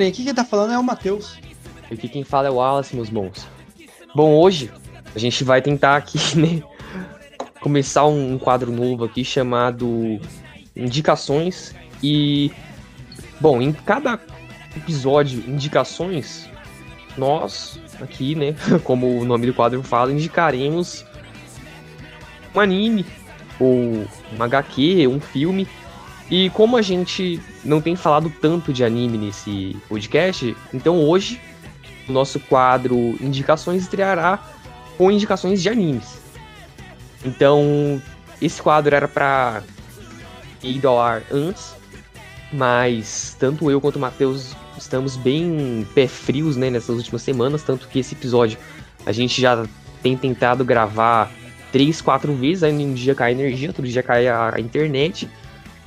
Galerinha, aqui quem tá falando é o Matheus. E aqui quem fala é o Wallace, meus bons. Bom, hoje a gente vai tentar aqui, né, começar um quadro novo aqui chamado Indicações e bom, em cada episódio Indicações, nós aqui, né, como o nome do quadro fala, indicaremos um anime ou um HQ, um filme. E como a gente não tem falado tanto de anime nesse podcast, então hoje o nosso quadro Indicações estreará com indicações de animes. Então, esse quadro era para ir ao ar antes, mas tanto eu quanto o Matheus estamos bem pé frios né, nessas últimas semanas, tanto que esse episódio a gente já tem tentado gravar três, quatro vezes, aí um dia cai energia, outro dia cai a internet,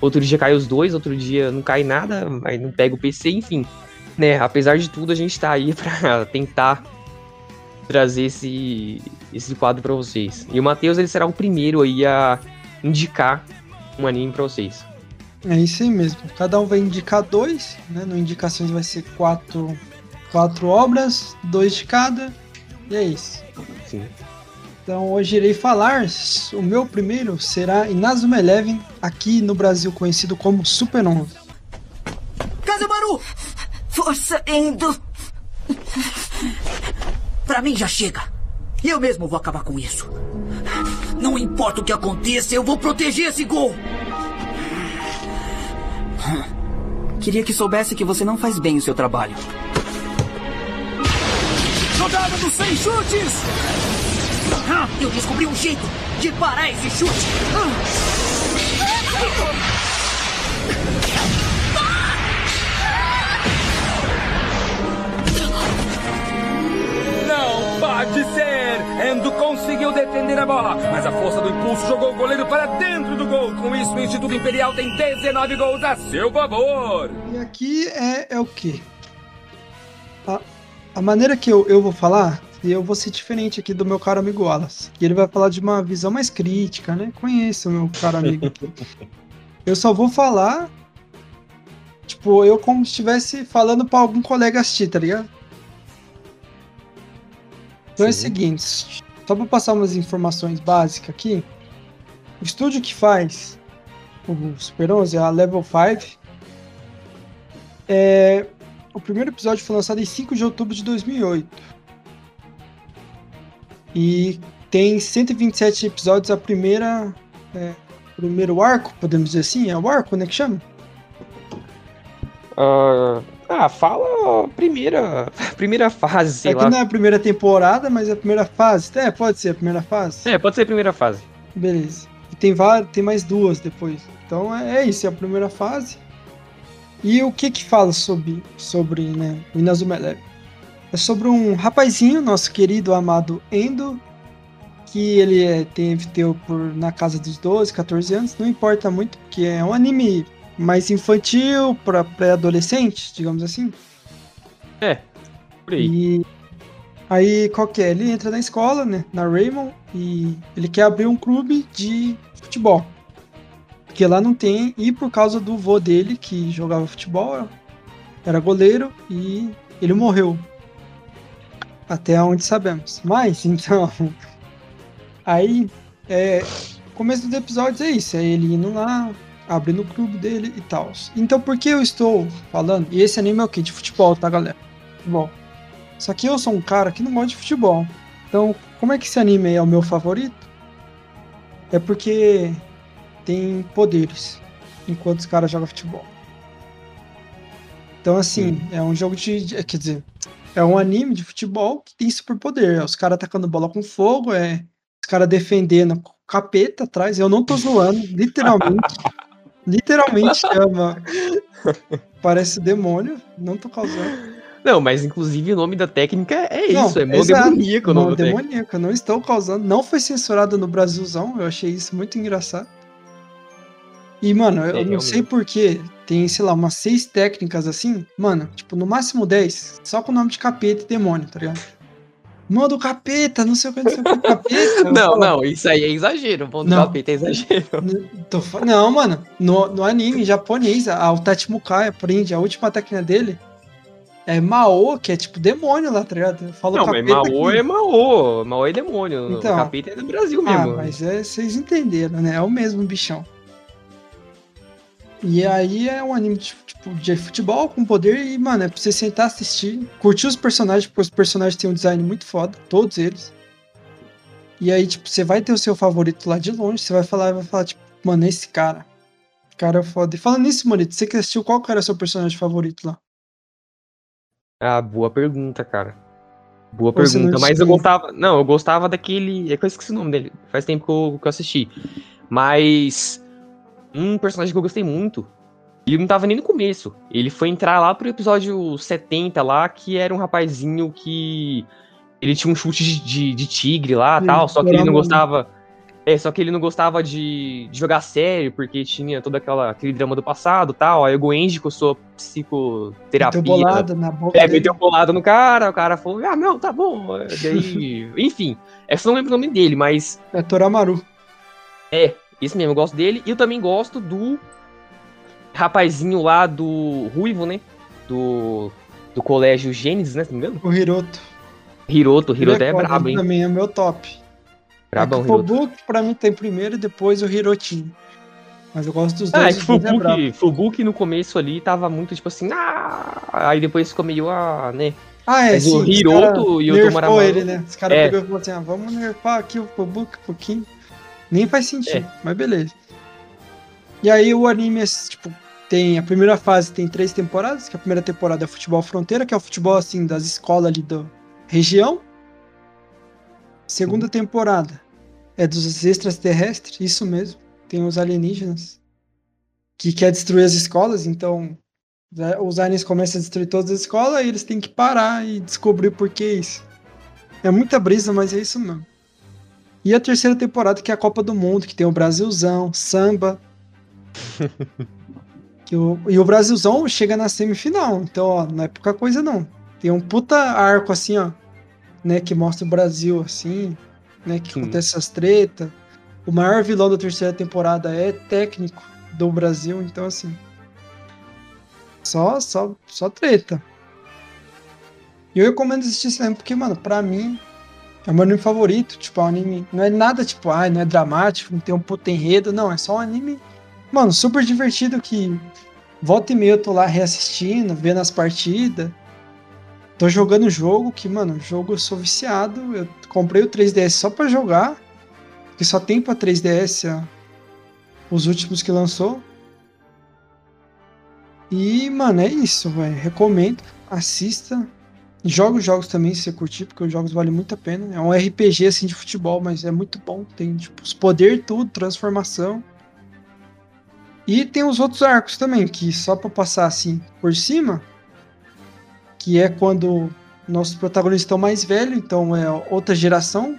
outro dia cai os dois, outro dia não cai nada, aí não pega o PC, enfim. Né, apesar de tudo, a gente tá aí para tentar trazer esse, esse quadro para vocês. E o Matheus ele será o primeiro aí a indicar um anime para vocês. É isso aí mesmo. Cada um vai indicar dois, né? No Indicações vai ser quatro, quatro obras, dois de cada. E é isso. Sim. Então hoje irei falar. O meu primeiro será Inazuma Eleven, aqui no Brasil conhecido como Super 11. Kazemaru! Força indo! Pra mim já chega. Eu mesmo vou acabar com isso. Não importa o que aconteça, eu vou proteger esse gol! Queria que soubesse que você não faz bem o seu trabalho. Jogada dos 100 chutes! Eu descobri um jeito de parar esse chute! Não pode ser! Endo conseguiu defender a bola, mas a força do impulso jogou o goleiro para dentro do gol. Com isso, o Instituto Imperial tem 19 gols a seu favor. E aqui é, é o quê? A, a maneira que eu, eu vou falar, e eu vou ser diferente aqui do meu caro amigo Wallace. Que ele vai falar de uma visão mais crítica, né? Conheço o meu caro amigo aqui. eu só vou falar, tipo, eu como se estivesse falando pra algum colega assistir, tá ligado? Então é o Sim. seguinte, só pra passar umas informações básicas aqui. O estúdio que faz o Super 11 é a Level 5. É, o primeiro episódio foi lançado em 5 de outubro de 2008. E tem 127 episódios a primeira. É, primeiro arco, podemos dizer assim? É o arco, né? Que chama? Ah, ah, fala a primeira, primeira fase, sei é que lá. não é a primeira temporada, mas é a primeira fase. É, pode ser a primeira fase. É, pode ser a primeira fase. Beleza. E tem, várias, tem mais duas depois. Então é, é isso, é a primeira fase. E o que que fala sobre, sobre né, o Inazuma Eleven? É sobre um rapazinho, nosso querido, amado Endo, que ele é, teve teu por na casa dos 12, 14 anos, não importa muito, porque é um anime mais infantil para pré-adolescente, digamos assim. É, por aí. E aí, qual que é? Ele entra na escola, né, na Raymond, e ele quer abrir um clube de futebol. Porque lá não tem, e por causa do vô dele, que jogava futebol, era goleiro, e ele morreu. Até onde sabemos. Mas, então. Aí, é, começo dos episódios é isso: é ele indo lá, abrindo o clube dele e tal. Então, por que eu estou falando? E esse anime é o quê? De futebol, tá, galera? Futebol. Só que eu sou um cara que não gosta de futebol. Então, como é que esse anime é o meu favorito? É porque tem poderes enquanto os caras jogam futebol. Então, assim, é um jogo de. de- Quer dizer, é um anime de futebol que tem superpoder. É os caras atacando bola com fogo, é os caras defendendo com capeta atrás. Eu não tô zoando, literalmente. literalmente chama. Parece demônio, não tô causando. Não, mas inclusive o nome da técnica é Não, isso, é demoníaco o nome demoníaca, não estou causando. Não foi censurado no Brasilzão, eu achei isso muito engraçado. E, mano, eu É, não sei porquê. Tem, sei lá, umas seis técnicas assim. Mano, tipo, no máximo 10. Só com o nome de capeta e demônio, tá ligado? Mão do capeta, não sei o que, não sei o que, capeta. Não, não, isso aí é exagero. Do Não. capeta é exagero. Não, mano, no, no anime japonês, a, o Tachimukai aprende, a última técnica dele é Mao, que é tipo demônio lá, tá ligado? Fala Não, mas Mao é Mao. Mao é demônio. Então. o capeta é do Brasil Ah, mesmo. mas é, vocês entenderam, né? É o mesmo bichão. E aí é um anime de, tipo, de futebol com poder e, mano, é pra você sentar, assistir, curtir os personagens, porque os personagens têm um design muito foda, todos eles. E aí, tipo, você vai ter o seu favorito lá de longe, você vai falar, vai falar, tipo, mano, esse cara. Cara é foda. E falando nisso, Morito, você que assistiu, qual que era o seu personagem favorito lá? Ah, boa pergunta, cara. Boa Ou pergunta. Mas eu gostava. Não, eu gostava daquele. É que eu esqueci o nome dele. Faz tempo que eu, que eu assisti. Mas. Um personagem que eu gostei muito. Ele não tava nem no começo. Ele foi entrar lá pro episódio 70 lá, que era um rapazinho que. Ele tinha um chute de, de- de tigre lá Sim, tal. Só que ele não gostava. É, só que ele não gostava de, de jogar sério, porque tinha todo aquela, aquele drama do passado tal. Aí o Goenji com sua psicoterapia. Meteu bolada na boca É, dele. meteu bolada no cara, o cara falou, ah, não, tá bom. Daí, enfim, eu só não lembro o nome dele, mas É Toramaru. Esse mesmo, eu gosto dele. E eu também gosto do rapazinho lá do Ruivo, né? Do, do colégio Gênesis, né? Se não me engano? O Hiroto. Hiroto, Hiroto é foda, brabo, hein? Também é meu top. Brabão, é o. Fubuki pra mim tem primeiro e depois o Hirotinho. Mas eu gosto dos dois. Ah, é que dois é. Fubuki, Fubuki no começo ali tava muito tipo assim, ah, aí depois ficou meio, ah, né? Ah, é, Mas sim. o Hiroto e o Tomaramaru- ele, né? Os caras É. pegou e falou assim, ah, vamos nerfar aqui o Fubuki um pouquinho. Nem faz sentido, É. mas beleza. E aí o anime, tipo, tem a primeira fase tem três temporadas, que a primeira temporada é Futebol Fronteira, que é o futebol, assim, das escolas ali da região. Segunda temporada é dos extraterrestres, isso mesmo. Tem os alienígenas que quer destruir as escolas, então né, os aliens começam a destruir todas as escolas e eles têm que parar e descobrir por que isso. É muita brisa, mas é isso mesmo. E a terceira temporada, que é a Copa do Mundo, que tem o Brasilzão, samba. o, e o Brasilzão chega na semifinal, então, ó, não é pouca coisa não. Tem um puta arco assim, ó, né, que mostra o Brasil assim, né, que Sim. acontece essas tretas. O maior vilão da terceira temporada é técnico do Brasil, então assim. Só, só, só treta. E eu recomendo assistir esse porque, mano, pra mim é o meu anime favorito. Tipo, é um anime. Não é nada tipo, ai, não é dramático, não tem um puta enredo, não. É só um anime, mano, super divertido que volta e meia eu tô lá reassistindo, vendo as partidas. Tô jogando o jogo, que, mano, jogo eu sou viciado. Eu comprei o 3DS só pra jogar. Porque só tem pra 3DS ó, os últimos que lançou. E, mano, é isso, velho. Recomendo, assista. Joga os jogos também, se você curtir, porque os jogos valem muito a pena. É um RPG assim de futebol, mas é muito bom. Tem, tipo, os poder tudo, transformação. E tem os outros arcos também, que só pra passar assim por cima, que é quando nossos protagonistas estão mais velhos, então é outra geração.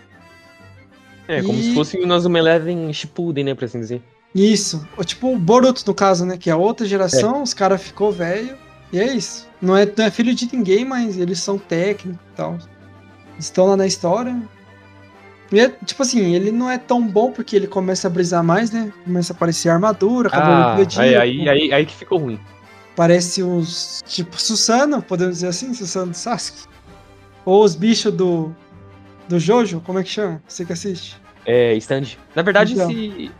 É, como E- se fosse o Nazuma Eleven Shippuden, né, por assim dizer. Isso. Tipo o Boruto, no caso, né? Que é outra geração, os caras ficou velho. E é isso. Não é, não é filho de ninguém, mas eles são técnicos e tal. Estão lá na história. E é, tipo assim, ele não é tão bom porque ele começa a brisar mais, né? Começa a aparecer armadura, Ah, cavaleiro do aí, aí, aí, aí que ficou ruim. Parece os. Tipo, Susano, podemos dizer assim, Susano do Sasuke. Ou os bichos do. Do Jojo, como é que chama? Você que assiste? É, stand. Na verdade, Então. se.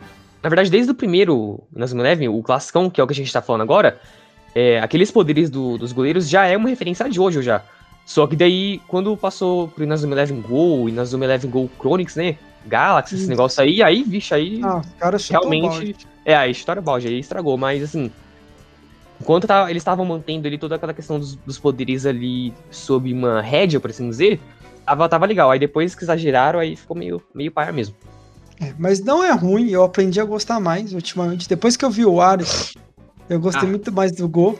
Na verdade, desde o primeiro Nazuma Eleven, o classicão, que é o que a gente tá falando agora, é, aqueles poderes do- dos goleiros já é uma referência de hoje já. Só que daí, quando passou pro Inazuma Eleven Go Inazuma Eleven Go Chronix, né? Galaxy, esse Isso. negócio aí, aí, vixe, aí. Ah, o realmente. É, a história balde aí estragou, mas assim. Enquanto tava- eles estavam mantendo ali toda aquela questão dos, dos poderes ali sob uma rédea, por assim dizer, tava, tava legal. Aí depois que exageraram, aí ficou meio, meio paia mesmo. É, mas não é ruim, eu aprendi a gostar mais ultimamente. Depois que eu vi o Ares, eu gostei Ah. muito mais do Go.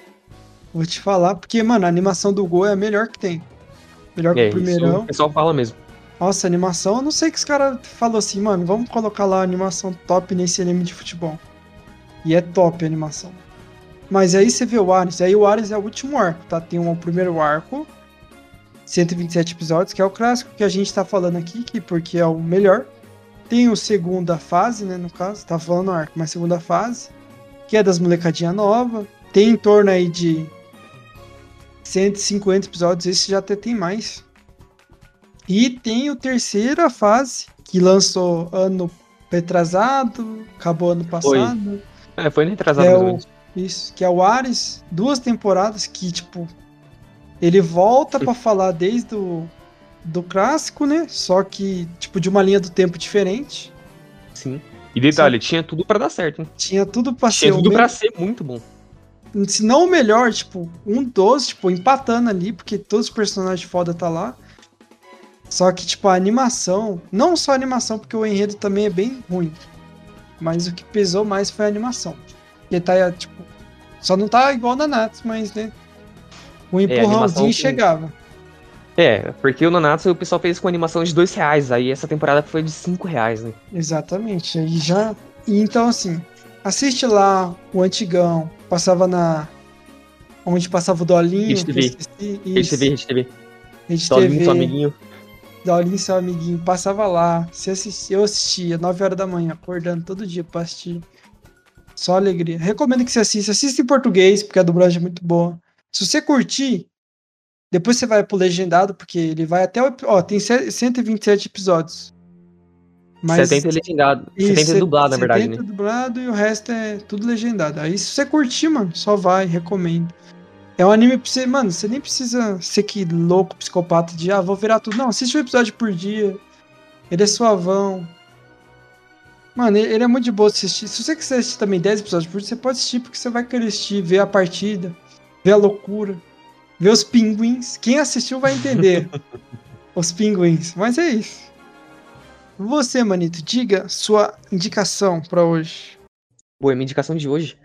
Vou te falar, porque, mano, a animação do Go é a melhor que tem. Melhor que É, o isso primeirão. o pessoal fala mesmo. Nossa, animação, eu não sei que os caras falou assim, mano, vamos colocar lá a animação top nesse anime de futebol. E é top a animação. Mas aí você vê o Ares, aí o Ares é o último arco, tá? Tem um, o primeiro arco, 127 episódios, que é o clássico que a gente tá falando aqui, que porque é o melhor. Tem o segunda fase, né, no caso, tá falando arco, mas segunda fase, que é das molecadinha nova. Tem em torno aí de 150 episódios, esse já até tem mais. E tem o terceira fase, que lançou ano retrasado, acabou ano passado. É, foi retrasado É o-. Isso, que é o Ares, duas temporadas que, tipo, ele volta pra falar desde o do clássico, né? Só que, tipo, de uma linha do tempo diferente. Sim. E detalhe, tinha tudo pra dar certo, hein? Tinha tudo pra ser Tinha tudo pra ser muito bom. se não o melhor, tipo, um dos, tipo, empatando ali, porque todos os personagens foda tá lá. Só que, tipo, a animação, não só a animação, porque o enredo também é bem ruim. Mas o que pesou mais foi a animação. Porque tá, tipo, só não tá igual na Nats, mas, né? O É, empurrãozinho tem- chegava. É, porque o Nanatsu o pessoal fez com animação de dois reais, aí essa temporada foi de cinco reais, né? Exatamente. Aí já. E então, assim, assiste lá o antigão. Passava na. Onde passava o Dolinho. Rede que eu TV. esqueci. Rede Isso, TV, Rede TV. Rede Dolinho, seu amiguinho. Dolinho, seu amiguinho. Passava lá. Você assistia, eu assistia 9 horas da manhã, acordando todo dia pra assistir. Só alegria. Recomendo que você assista. Assista em português, porque a dublagem é muito boa. Se você curtir, depois você vai pro legendado, porque ele vai até o. Ó, tem ce- 127 episódios. 70 é legendado. Isso, 70 é dublado, na verdade, 70 né? dublado e o resto é tudo legendado. Aí se você curtir, mano, só vai, recomendo. É um anime pra você, mano, você nem precisa ser que louco, psicopata de, ah, vou virar tudo. Não, assiste um episódio por dia. Ele é suavão. Mano, ele é muito de boa de assistir. Se você quiser assistir também 10 episódios por dia, você pode assistir, porque você vai querer assistir, ver a partida, ver a loucura, ver os pinguins. Quem assistiu vai entender os pinguins. Mas é isso. Você, Manito, diga sua indicação pra hoje. Pô, a minha indicação de hoje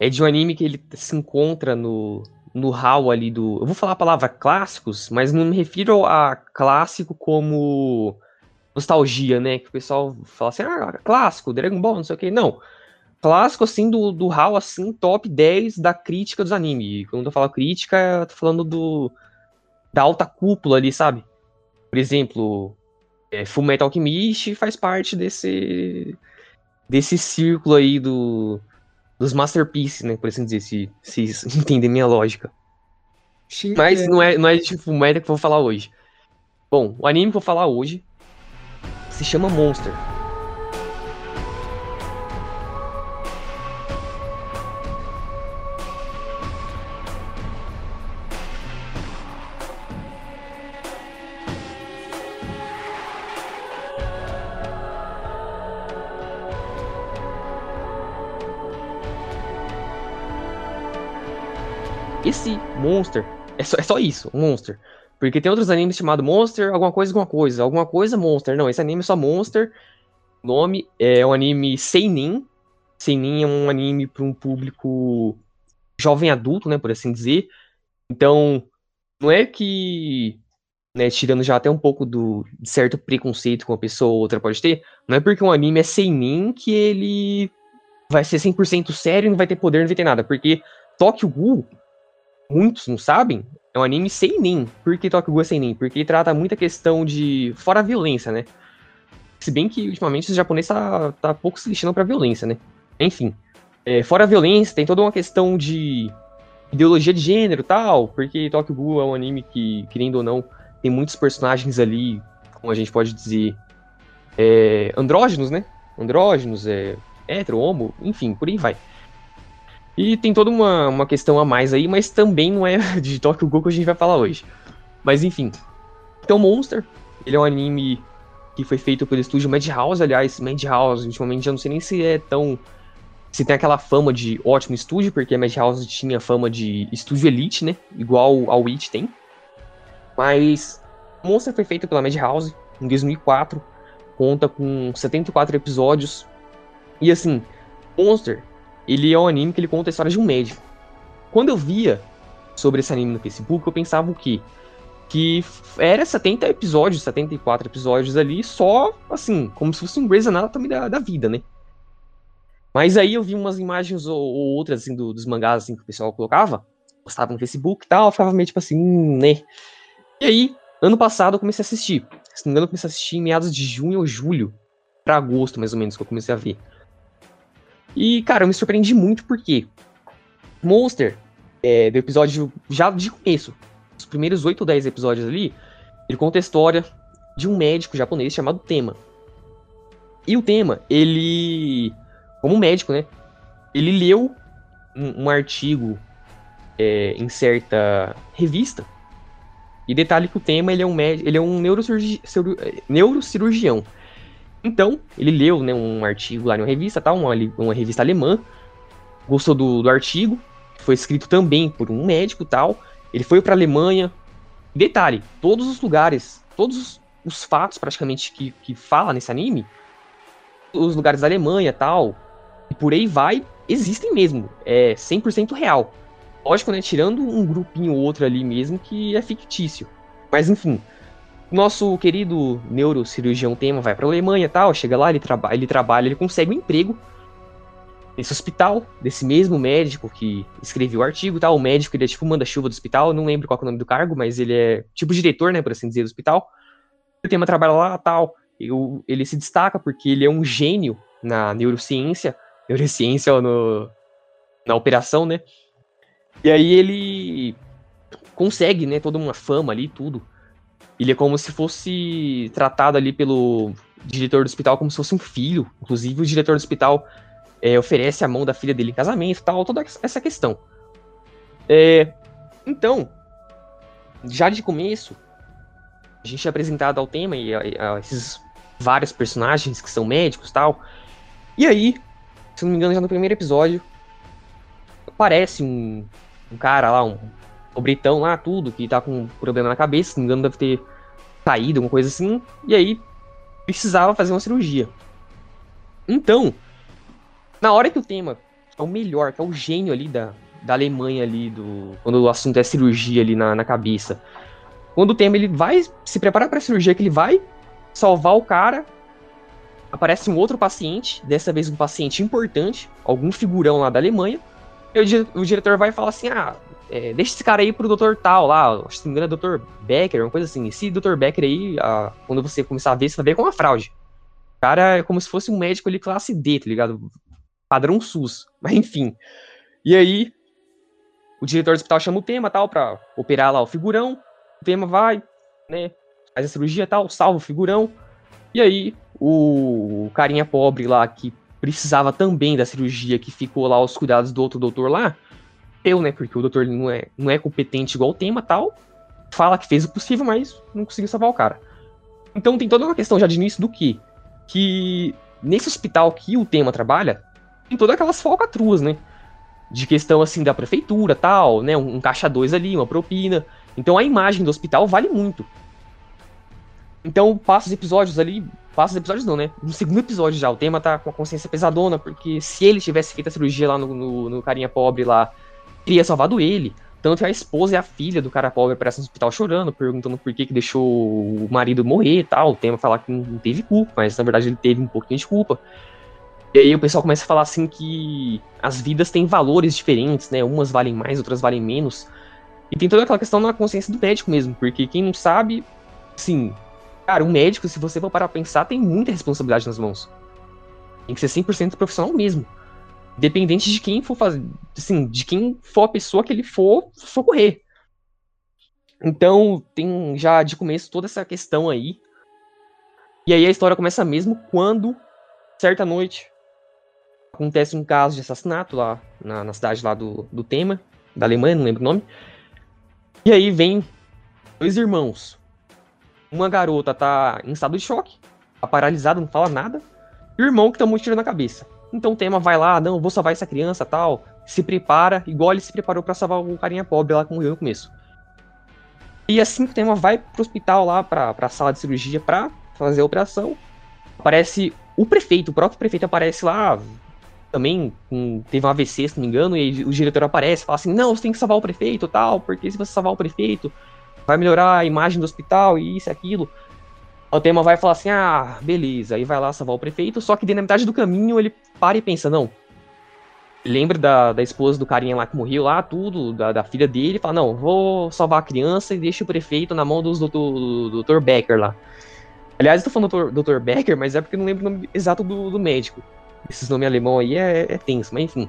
é de um anime que ele se encontra no, no hall ali do. Eu vou falar a palavra clássicos, mas não me refiro a clássico como nostalgia, né? Que o pessoal fala assim, ah, clássico, Dragon Ball, não sei o que. Não. Clássico, assim, do, do hall, assim, top 10 da crítica dos animes. Quando eu falo crítica, eu tô falando do. Da alta cúpula ali, sabe? Por exemplo, é, Full Metal Alchemist faz parte desse desse círculo aí do dos masterpieces, né, por assim dizer, se se vocês entendem minha lógica. Mas é, não é não é de Full Metal que eu vou falar hoje. Bom, o anime que eu vou falar hoje se chama Monster. Monster é só, é só isso, Monster. Porque tem outros animes chamados Monster, alguma coisa, alguma coisa, alguma coisa Monster. Não, esse anime é só Monster. O nome é um anime Seinen. Seinen é um anime para um público jovem adulto, né, por assim dizer. Então, não é que, né, tirando já até um pouco do de certo preconceito que uma pessoa ou outra pode ter, não é porque um anime é Seinen que ele vai ser 100% sério, não vai ter poder, não vai ter nada. Porque Tokyo Ghoul, muitos não sabem, é um anime seinen. Por que Tokyo Ghoul é seinen? Porque ele trata muita questão de... Fora a violência, né? Se bem que, ultimamente, os japoneses tá, tá pouco se lixando pra violência, né? Enfim. É, fora a violência, tem toda uma questão de ideologia de gênero tal, porque Tokyo Ghoul é um anime que, querendo ou não, tem muitos personagens ali, como a gente pode dizer, é, andrógenos, né? Andrógenos, é, hétero, homo, enfim, por aí vai. E tem toda uma, uma questão a mais aí, mas também não é de Tokyo Ghoul que a gente vai falar hoje. Mas enfim. Então, Monster, ele é um anime que foi feito pelo estúdio Madhouse, aliás, Madhouse, ultimamente eu não sei nem se é tão... Se tem aquela fama de ótimo estúdio, porque a Madhouse tinha fama de estúdio elite, né? Igual ao Witch tem. Mas Monster foi feito pela Madhouse em 2004, conta com 74 episódios. E assim, Monster, ele é um anime que ele conta a história de um médico. Quando eu via sobre esse anime no Facebook, eu pensava o quê? Que era 70 episódios, 74 episódios ali, só assim, como se fosse um Grey's Anatomy da, da vida, né? Mas aí eu vi umas imagens ou, ou outras, assim, do- dos mangás, assim, que o pessoal colocava, postava no Facebook e tal, eu ficava meio tipo assim, hum, né? E aí, ano passado eu comecei a assistir. Se não me engano, eu comecei a assistir em meados de junho ou julho, pra agosto, mais ou menos, que eu comecei a ver. E, cara, eu me surpreendi muito porque Monster, é, do episódio já de começo. Os primeiros 8 ou 10 episódios ali, ele conta a história de um médico japonês chamado Tema. E o Tema, ele, como médico, né? Ele leu um, um artigo é, em certa revista. E detalhe que o Tema, ele é um, ele é um neurocirurgi, neurocirurgião. Então, ele leu né, um artigo lá em uma revista, tá, uma, uma revista alemã, gostou do, do artigo, foi escrito também por um médico tal. Ele foi para a Alemanha. Detalhe: todos os lugares, todos os, os fatos praticamente que, que fala nesse anime, os lugares da Alemanha tal, e por aí vai, existem mesmo. É 100% real. Lógico, né? Tirando um grupinho ou outro ali mesmo que é fictício. Mas enfim, nosso querido neurocirurgião Tema vai para a Alemanha tal, chega lá, ele, traba ele trabalha, ele consegue um emprego nesse hospital, desse mesmo médico que escreveu o artigo, tá? O médico, ele é tipo manda-chuva do hospital, não lembro qual é o nome do cargo, mas ele é tipo diretor, né, por assim dizer, do hospital. O tema trabalha lá, tal. Eu, ele se destaca porque ele é um gênio na neurociência, neurociência no, na operação, né? E aí ele consegue, né, toda uma fama ali, tudo. Ele é como se fosse tratado ali pelo diretor do hospital como se fosse um filho. Inclusive, o diretor do hospital é, oferece a mão da filha dele em casamento tal, toda essa questão. É, então, já de começo, a gente é apresentado ao tema e a, a, esses vários personagens que são médicos tal. E aí, se não me engano, já no primeiro episódio, aparece um, um cara lá, um, o Britão lá, tudo, que tá com um problema na cabeça, se não me engano, deve ter caído, alguma coisa assim. E aí, precisava fazer uma cirurgia. Então, na hora que o tema é o melhor, que é o gênio ali da, da Alemanha ali, do, quando o assunto é cirurgia ali na, na cabeça. Quando o tema ele vai se preparar para a cirurgia, que ele vai salvar o cara, aparece um outro paciente, dessa vez um paciente importante, algum figurão lá da Alemanha, e o, o diretor vai falar assim, ah, é, deixa esse cara aí pro doutor tal lá, se não me engano é doutor Becker, uma coisa assim. Esse doutor Becker aí, a, quando você começar a ver, você vai ver com uma fraude. O cara é como se fosse um médico ali classe D, tá ligado? padrão SUS. Mas enfim. E aí, o diretor do hospital chama o tema tal para operar lá o figurão. O tema vai, né? Faz a cirurgia tal, salva o figurão. E aí, o carinha pobre lá que precisava também da cirurgia, que ficou lá aos cuidados do outro doutor lá, eu, né? Porque o doutor não é, não é competente igual o tema tal. Fala que fez o possível, mas não conseguiu salvar o cara. Então tem toda uma questão já de início do que? Que nesse hospital que o tema trabalha, tem todas aquelas falcatruas, né? De questão, assim, da prefeitura, tal, né? Um, um caixa 2 ali, uma propina. Então a imagem do hospital vale muito. Então passa os episódios ali, passa os episódios não, né? No segundo episódio já, o tema tá com a consciência pesadona, porque se ele tivesse feito a cirurgia lá no, no, no carinha pobre lá, teria salvado ele. Tanto a esposa e a filha do cara pobre aparecem no hospital chorando, perguntando por que, que deixou o marido morrer e tal. O tema fala que não teve culpa, mas na verdade ele teve um pouquinho de culpa. E aí o pessoal começa a falar assim que as vidas têm valores diferentes, né? Umas valem mais, outras valem menos. E tem toda aquela questão na consciência do médico mesmo, porque quem não sabe, sim, cara, um médico, se você for parar pra pensar, tem muita responsabilidade nas mãos. Tem que ser 100% profissional mesmo. Dependente de quem for fazer, assim, de quem for a pessoa que ele for socorrer. Então, tem já de começo toda essa questão aí. E aí a história começa mesmo quando, certa noite, acontece um caso de assassinato lá na, na cidade lá do, do Tema, da Alemanha, não lembro o nome. E aí vem dois irmãos. Uma garota tá em estado de choque, tá paralisada, não fala nada. E o irmão que tomou um tiro na cabeça. Então o Tema vai lá, não, vou salvar essa criança tal. Se prepara, igual ele se preparou para salvar o carinha pobre lá que morreu no começo. E assim que o Tema vai pro hospital lá, pra, pra sala de cirurgia pra fazer a operação, aparece o prefeito, o próprio prefeito aparece lá, também um, teve um AVC, se não me engano, e o diretor aparece fala assim: não, você tem que salvar o prefeito tal, porque se você salvar o prefeito, vai melhorar a imagem do hospital e isso e aquilo. O tema vai falar assim: ah, beleza, aí vai lá salvar o prefeito, só que na metade do caminho ele para e pensa: não. Lembra da, da esposa do carinha lá que morreu lá, tudo, da, da filha dele, fala: não, vou salvar a criança e deixa o prefeito na mão dos doutor, do Dr. Becker lá. Aliás, eu tô falando do Dr. Becker, mas é porque eu não lembro o nome exato do, do médico. Esses nomes alemão aí é, é tenso, mas enfim.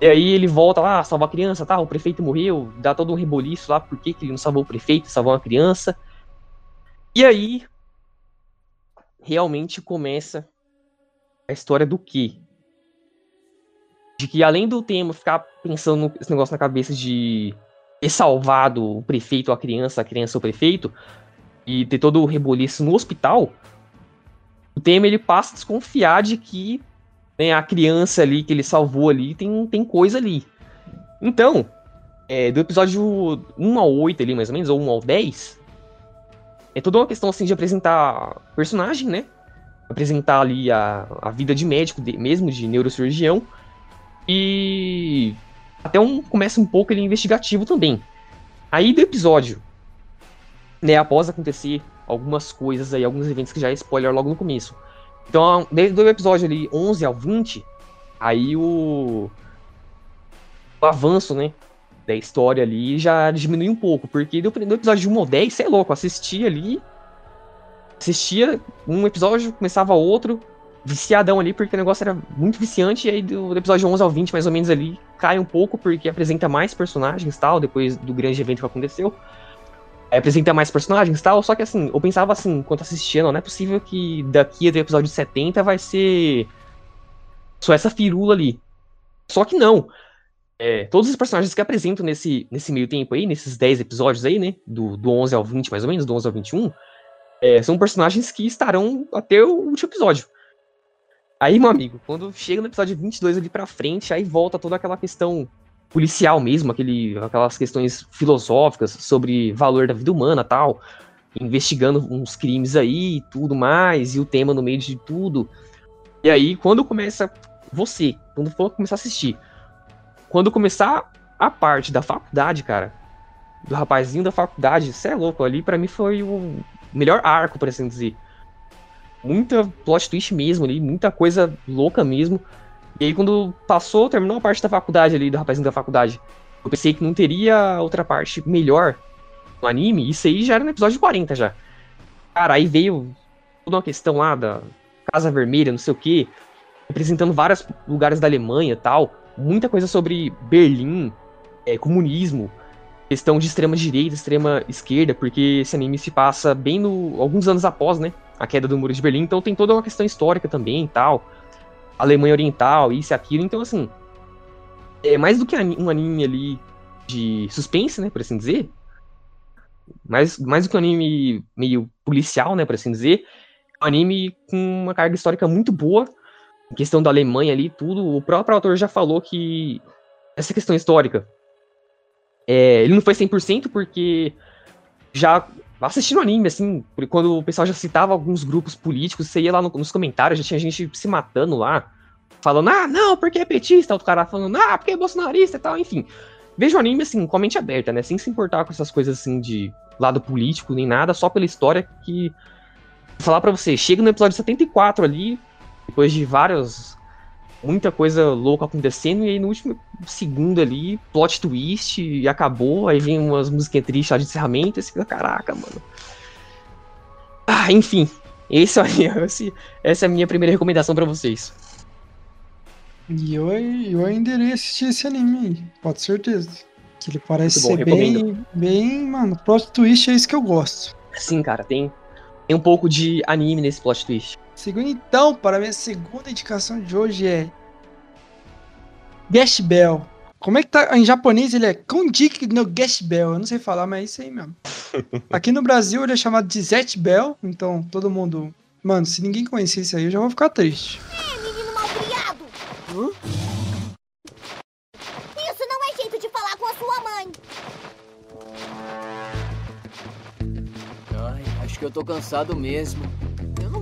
E aí ele volta lá, salva a criança, tá? O prefeito morreu, dá todo um reboliço lá, por que, que ele não salvou o prefeito, salvou uma criança. E aí, realmente começa a história do quê? De que além do tema ficar pensando nesse negócio na cabeça de ter salvado o prefeito a criança, a criança o prefeito, e ter todo o reboliço no hospital, o tema ele passa a desconfiar de que né, a criança ali que ele salvou ali tem, tem coisa ali. Então, é, do episódio 1 ao 8 ali, mais ou menos, ou 1 ao 10, é toda uma questão assim de apresentar personagem, né? Apresentar ali a, a vida de médico de, mesmo, de neurocirurgião. E até um começa um pouco ele investigativo também. Aí do episódio, né, após acontecer algumas coisas aí, alguns eventos que já é spoiler logo no começo. Então, desde o episódio ali 11 ao 20, aí o, o avanço, né, da história ali já diminui um pouco, porque do, episódio de 1 ao 10, você é louco, assistia ali, assistia um episódio, começava outro, viciadão ali, porque o negócio era muito viciante, e aí do, do, episódio 11 ao 20, mais ou menos ali, cai um pouco, porque apresenta mais personagens tal, depois do grande evento que aconteceu. Aí apresenta mais personagens tal, só que assim, eu pensava assim, enquanto assistia, não, não é possível que daqui até o episódio 70 vai ser só essa firula ali. Só que não. É, todos os personagens que apresentam nesse, nesse meio tempo aí, nesses 10 episódios aí, né, do, do 11 ao 20 mais ou menos, do 11 ao 21, é, são personagens que estarão até o último episódio. Aí, meu amigo, quando chega no episódio 22 ali pra frente, aí volta toda aquela questão policial mesmo, aquele, aquelas questões filosóficas sobre valor da vida humana tal, investigando uns crimes aí e tudo mais, e o tema no meio de tudo. E aí, quando começa você, quando for começar a assistir, quando começar a parte da faculdade, cara, do rapazinho da faculdade, você é louco, ali para mim foi o melhor arco, por assim dizer muita plot twist mesmo ali, muita coisa louca mesmo. E aí quando passou, terminou a parte da faculdade ali, do rapazinho da faculdade, eu pensei que não teria outra parte melhor no anime, isso aí já era no episódio 40 já. Cara, aí veio toda uma questão lá da Casa Vermelha, não sei o que, representando vários lugares da Alemanha tal, muita coisa sobre Berlim, é, comunismo, questão de extrema direita, extrema esquerda, porque esse anime se passa bem no alguns anos após, né, a queda do Muro de Berlim, então tem toda uma questão histórica também e tal. Alemanha Oriental, isso e aquilo, então assim. É mais do que um anime ali de suspense, né, por assim dizer. Mais, mais do que um anime meio policial, né, por assim dizer. É um anime com uma carga histórica muito boa. Questão da Alemanha ali, tudo. O próprio autor já falou que essa questão histórica. É, ele não foi 100% porque já assistindo anime, assim, quando o pessoal já citava alguns grupos políticos, você ia lá no, nos comentários, já tinha gente se matando lá, falando, ah, não, porque é petista, outro cara falando, ah, porque é bolsonarista e tal, enfim. Veja o anime, assim, com a mente aberta, né, sem se importar com essas coisas, assim, de lado político, nem nada, só pela história que... Vou falar para você, chega no episódio 74 ali, depois de vários muita coisa louca acontecendo, e aí no último segundo ali, plot twist, e acabou, aí vem umas musiquinhas tristes lá de encerramento, e você fica, caraca, mano. Ah, enfim, esse, esse, essa é a minha primeira recomendação para vocês. E eu, eu ainda irei assistir esse anime aí, pode certeza. Que ele parece bom, ser bem, bem, mano, plot twist é isso que eu gosto. Sim, cara, tem, tem um pouco de anime nesse plot twist. Segundo então, para a minha segunda indicação de hoje é Gash Bell. Como é que tá? Em japonês ele é Kondik no Gash Bell. Eu não sei falar, mas é isso aí mesmo. Aqui no Brasil ele é chamado de Zet Bell. Então todo mundo. Mano, se ninguém conhecer isso aí, eu já vou ficar triste. É, menino malcriado! Hã? Isso não é jeito de falar com a sua mãe. Ai, acho que eu tô cansado mesmo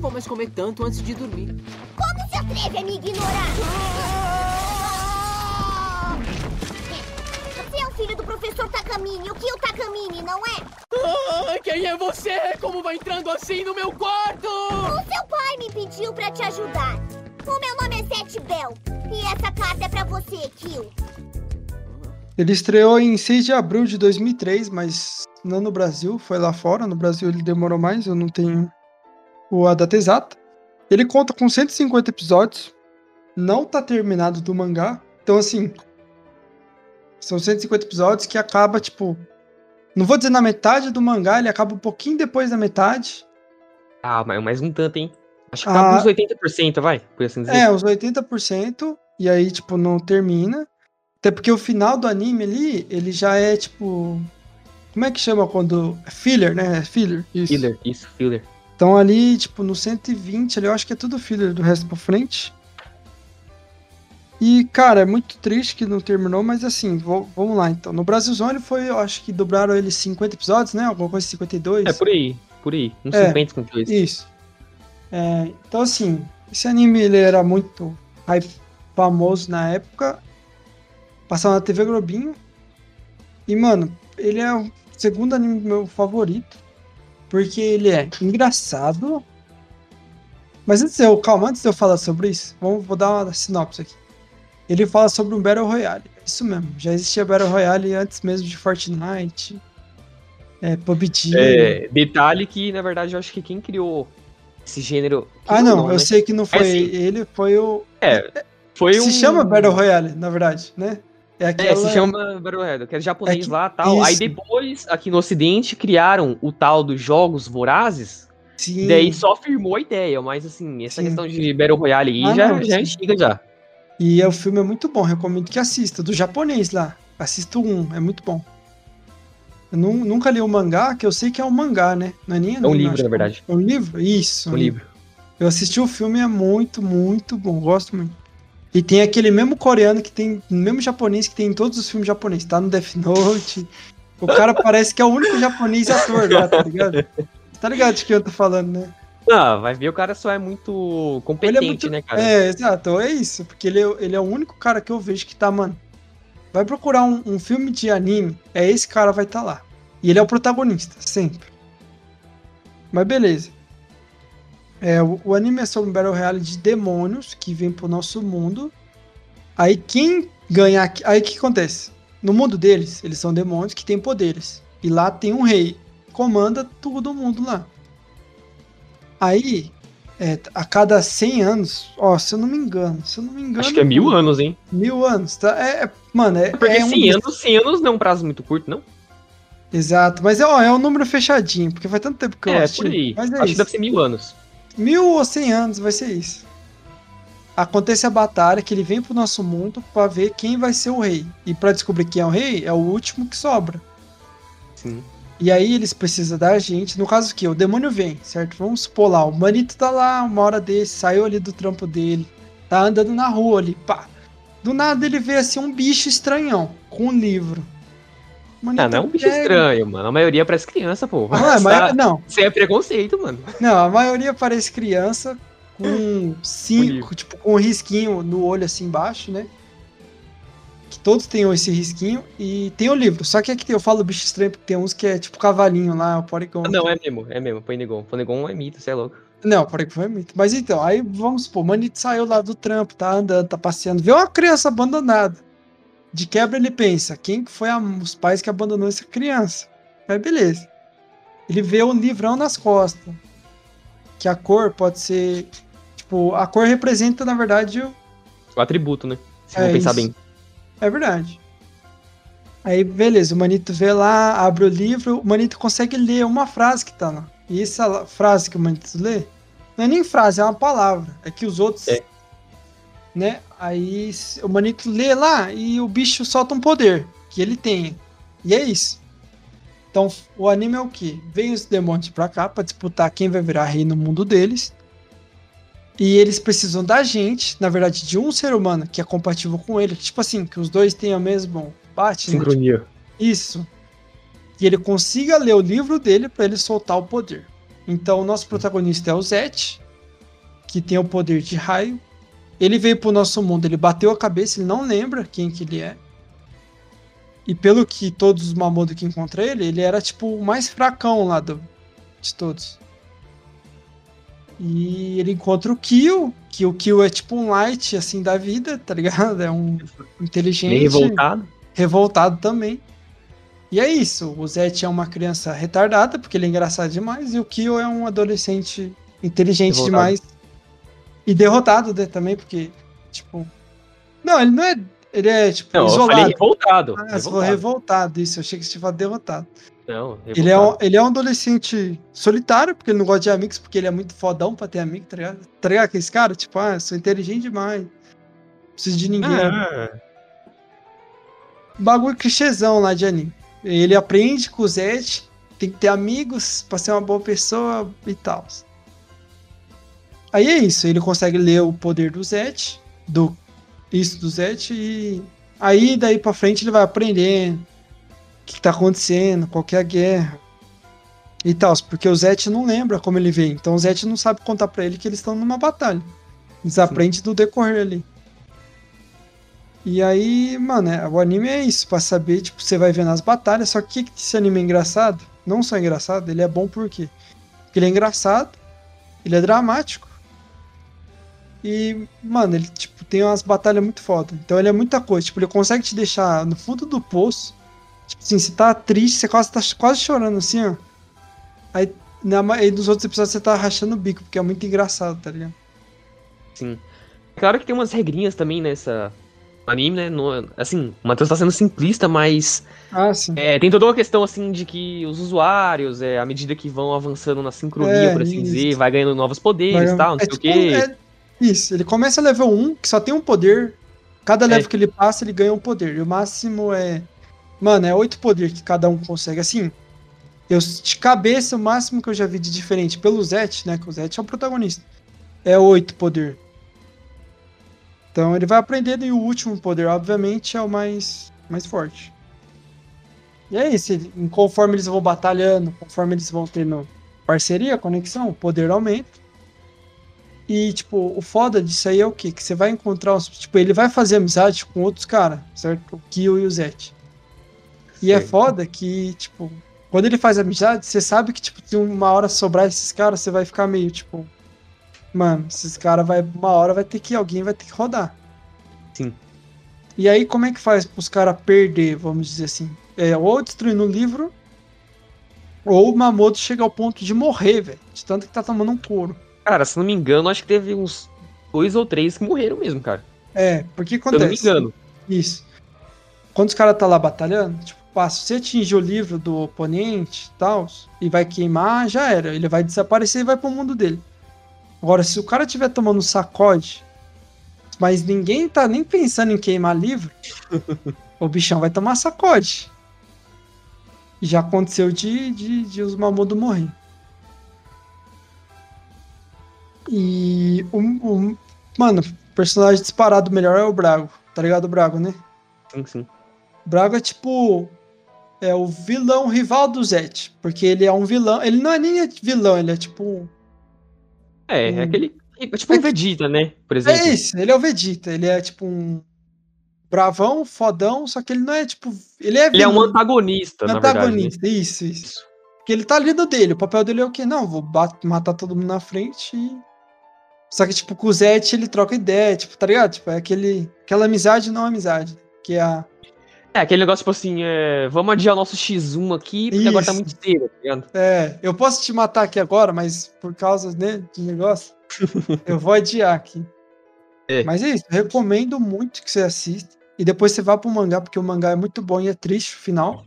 vou mais comer tanto antes de dormir. Como se atreve a me ignorar? Você é o filho do professor Takamine, o Kyo Takamine, não é? Ah, quem é você? Como vai entrando assim no meu quarto? O seu pai me pediu pra te ajudar. O meu nome é Seth Bell. E essa carta é pra você, Kyo. Ele estreou em 6 de abril de 2003, mas não no Brasil, foi lá fora. No Brasil ele demorou mais, eu não tenho a data exata. Ele conta com 150 episódios, não tá terminado do mangá. Então, assim, São 150 episódios que acaba, tipo. Não vou dizer na metade do mangá, ele acaba um pouquinho depois da metade. Ah, mas mais um tanto, hein? Acho que Ah. tá uns 80%, vai, por assim dizer. É, uns 80%, e aí, tipo, não termina. Até porque o final do anime ali, ele já é, tipo. Como é que chama quando. É filler, né? É filler. Isso. Filler, isso, filler. Então ali, tipo, no 120, ali, eu acho que é tudo filler do resto pra frente. E, cara, é muito triste que não terminou, mas assim, vo- vamos lá então. No Brasilzão ele foi, eu acho que dobraram ele 50 episódios, né? Alguma coisa 52. É por aí, por aí. Uns É. 50, 52. Isso. É, então, assim, esse anime ele era muito hype, famoso na época. Passava na TV Globinho. E, mano, ele é o segundo anime meu favorito. Porque ele é engraçado. Mas antes eu, calma, antes de eu falar sobre isso, vamos, vou dar uma sinopse aqui. Ele fala sobre um Battle Royale. É Isso mesmo, já existia Battle Royale antes mesmo de Fortnite. É, PUBG. É, detalhe que, na verdade, eu acho que quem criou esse gênero. Ah, não, eu né? sei que não foi sim. ele, foi o. É, foi um. Se chama Battle Royale, na verdade, né? É aquela. É, se chama Royale, que é japonês É que- lá e tal. Aí isso. depois, aqui no ocidente, criaram o tal dos jogos vorazes. Sim. Daí só firmou a ideia, mas assim, essa Sim. questão de Battle Royale aí Ah, já, não, já é antiga já. E é, o filme é muito bom, recomendo que assista. Do japonês lá. Assista um, é muito bom. Eu nu- nunca li o mangá, que eu sei que é um mangá, né? Não é nem É um anime, livro, na verdade. É um livro? Isso. Um livro. Eu assisti o filme, é muito, muito bom. Gosto muito. E tem aquele mesmo coreano que tem, o mesmo japonês que tem em todos os filmes japoneses. Tá no Death Note. O cara parece que é o único japonês ator lá, tá ligado? Tá ligado de que eu tô falando, né? Ah, vai ver, o cara só é muito Ele competente, é muito. né, cara? É, exato, é isso. Porque ele, é- ele é o único cara que eu vejo que tá, mano. Vai procurar um, um filme de anime, é esse cara vai estar lá. E ele é o protagonista, sempre. Mas beleza. É, o, o anime é sobre um Battle Royale de demônios que vem pro nosso mundo. Aí quem ganhar. Aí o que acontece? No mundo deles, eles são demônios que têm poderes. E lá tem um rei. Comanda todo mundo lá. Aí, é, a cada 100 anos, ó, se eu não me engano, se eu não me engano. Acho que é mil anos, hein? Mil anos, tá? É, é- mano, é. Porque é um 100 dos- anos, 100 anos não é um prazo muito curto, não? Exato, mas é, ó, é um número fechadinho, porque faz tanto tempo que eu é, assisti. por aí. Mas é Acho que isso. deve ser mil anos. Mil ou cem anos vai ser isso. Acontece a batalha que ele vem pro nosso mundo pra ver quem vai ser o rei. E pra descobrir quem é o rei, é o último que sobra. Sim. E aí eles precisam da gente. No caso que o demônio vem, certo? Vamos supor lá, o Manito tá lá uma hora desse, saiu ali do trampo dele, tá andando na rua ali, pá. Do nada ele vê assim um bicho estranhão, com um livro. O Manito Ah, não é um bicho pega- estranho, mano. A maioria parece criança, pô. Não, é, Você mas- tá- não, Isso é preconceito, mano. não, a maioria parece criança com cinco, tipo, com um risquinho no olho assim embaixo, né? Que todos tenham esse risquinho e tem o livro. Só que aqui eu falo bicho estranho porque tem uns que é tipo cavalinho lá, o Porygon. Ah, não, é mesmo, é mesmo. Ponegon. Ponegon é mito, você é louco. Não, Porygon foi muito. Mas então, aí vamos supor, o Manito saiu lá do trampo, tá andando, tá passeando, vê uma criança abandonada. De quebra ele pensa, quem que foi a- os pais que abandonou essa criança? Aí beleza. Ele vê um livrão nas costas. Que a cor pode ser. Tipo, a cor representa, na verdade, o, O atributo, né? Se É pensar bem. É verdade. Aí, beleza, o Manito vê lá, abre o livro, o Manito consegue ler uma frase que tá lá. E essa frase que o Manito lê, não é nem frase, é uma palavra. É que os outros. É. Né? Aí o Manito lê lá e o bicho solta um poder que ele tem. E é isso. Então, o anime é o quê? Vem os demônios pra cá pra disputar quem vai virar rei no mundo deles. E eles precisam da gente, na verdade, de um ser humano que é compatível com ele. Tipo assim, que os dois tenham o mesmo bate, né? Sincronia. Isso. Que ele consiga ler o livro dele para ele soltar o poder. Então, o nosso protagonista é o Zet, que tem o poder de raio. Ele veio pro nosso mundo, ele bateu a cabeça, ele não lembra quem que ele é. E pelo que todos os Mamodo que encontram ele, ele era tipo o mais fracão lá do, de todos. E ele encontra o Kill, que o Kill é tipo um light assim da vida, tá ligado? É um inteligente Bem revoltado. revoltado também. E é isso. O Zet é uma criança retardada, porque ele é engraçado demais, e o Kyo é um adolescente inteligente Revoltado. demais. E derrotado né, também, porque, tipo. Não, ele não é. Ele é, tipo, Não, eu isolado. falei revoltado. Ah, revoltado. revoltado, isso. Eu achei que você tinha falado derrotado. Não, Ele é, um, revoltado. ele é um adolescente solitário, porque ele não gosta de amigos, porque ele é muito fodão pra ter amigo, tá ligado? Tá ligado aquele cara? Tipo, ah, eu sou inteligente demais. Não preciso de ninguém. Ah, Bagulho clichêzão lá de anime. Ele aprende com o Zed, tem que ter amigos pra ser uma boa pessoa e tal. Aí é isso, ele consegue ler o poder do Zed, do isso do Zed, e aí daí pra frente ele vai aprendendo o que, que tá acontecendo, qual que é a guerra e tal, porque o Zed não lembra como ele vem, então o Zed não sabe contar pra ele que eles estão numa batalha. Eles aprendem do decorrer ali. E aí, mano, é- o anime é isso, pra saber, tipo, você vai vendo as batalhas, só que esse anime é engraçado? Não só engraçado, ele é bom por quê? Porque ele é engraçado, ele é dramático, e, mano, ele, tipo, tem umas batalhas muito foda. Então ele é muita coisa, tipo, ele consegue te deixar no fundo do poço, tipo assim, você tá triste, você quase tá quase chorando, assim, ó. Aí, na, aí nos outros episódios você tá rachando o bico, porque é muito engraçado, tá ligado? sim. Claro que tem umas regrinhas também nessa anime, né? No- assim, o Matheus tá sendo simplista, mas Ah, sim. é, tem toda uma questão assim de que os usuários, é, à medida que vão avançando na sincronia, É, por assim isso. dizer, vai ganhando novos poderes e tal, não é sei o tipo, quê. É- isso, ele começa level 1, que só tem um poder. Cada É. level que ele passa, ele ganha um poder. E o máximo é. Mano, é oito poderes que cada um consegue. Assim, eu de cabeça, o máximo que eu já vi de diferente pelo Zet, né? Que o Zet é o protagonista. É oito poder. Então ele vai aprendendo e o último poder, obviamente, é o mais, mais forte. E é isso, ele- conforme eles vão batalhando, conforme eles vão tendo parceria, conexão, o poder aumenta. E, tipo, o foda disso aí é o quê? Que você vai encontrar uns. Tipo, ele vai fazer amizade com outros caras, certo? O Kyo e o Zet. E é Certo. foda que, tipo, quando ele faz amizade, você sabe que, tipo, se uma hora sobrar esses caras, você vai ficar meio, tipo. Mano, esses caras vai. Uma hora vai ter que. Alguém vai ter que rodar. Sim. E aí, como é que faz pros caras perder, vamos dizer assim? É, ou destruindo o livro, ou o Mamoto chega ao ponto de morrer, velho. De tanto que tá tomando um couro. Cara, se não me engano, acho que teve uns dois ou três que morreram mesmo, cara. É, porque Se eu não me acontece. engano. Isso. Quando os caras tá lá batalhando, tipo, se você atingir o livro do oponente e tal, e vai queimar, já era. Ele vai desaparecer e vai pro mundo dele. Agora, se o cara tiver tomando sacode, mas ninguém tá nem pensando em queimar livro, o bichão vai tomar sacode. E já aconteceu de, de, de os Mamodo morrer. E o, o- mano, o personagem disparado melhor é o Brago. Tá ligado, o Brago, né? Sim, sim. Braga é tipo. É o vilão rival do Zet. Porque ele é um vilão. Ele não é nem vilão, ele é tipo. É, Hum. é aquele. É tipo um Vegeta, né? Por exemplo. É isso, ele é o Vegeta. Ele é tipo um. Bravão, fodão, só que ele não é tipo. Ele é Ele é um antagonista, na verdade. né? antagonista. Isso, isso. Porque ele tá ali do dele. O papel dele é o quê? Não, vou matar todo mundo na frente e. Só que, tipo, com o Zet ele troca ideia, tipo, tá ligado? Tipo, é aquele, aquela amizade não amizade. Que é a. É, aquele negócio, tipo assim, é, vamos adiar o nosso X1 aqui, porque agora tá Isso. muito cedo, tá ligado? É, eu posso te matar aqui agora, mas por causa né, de negócio, eu vou adiar aqui. É. Mas é isso, recomendo muito que você assista. E depois você vá pro mangá, porque o mangá é muito bom e é triste o final.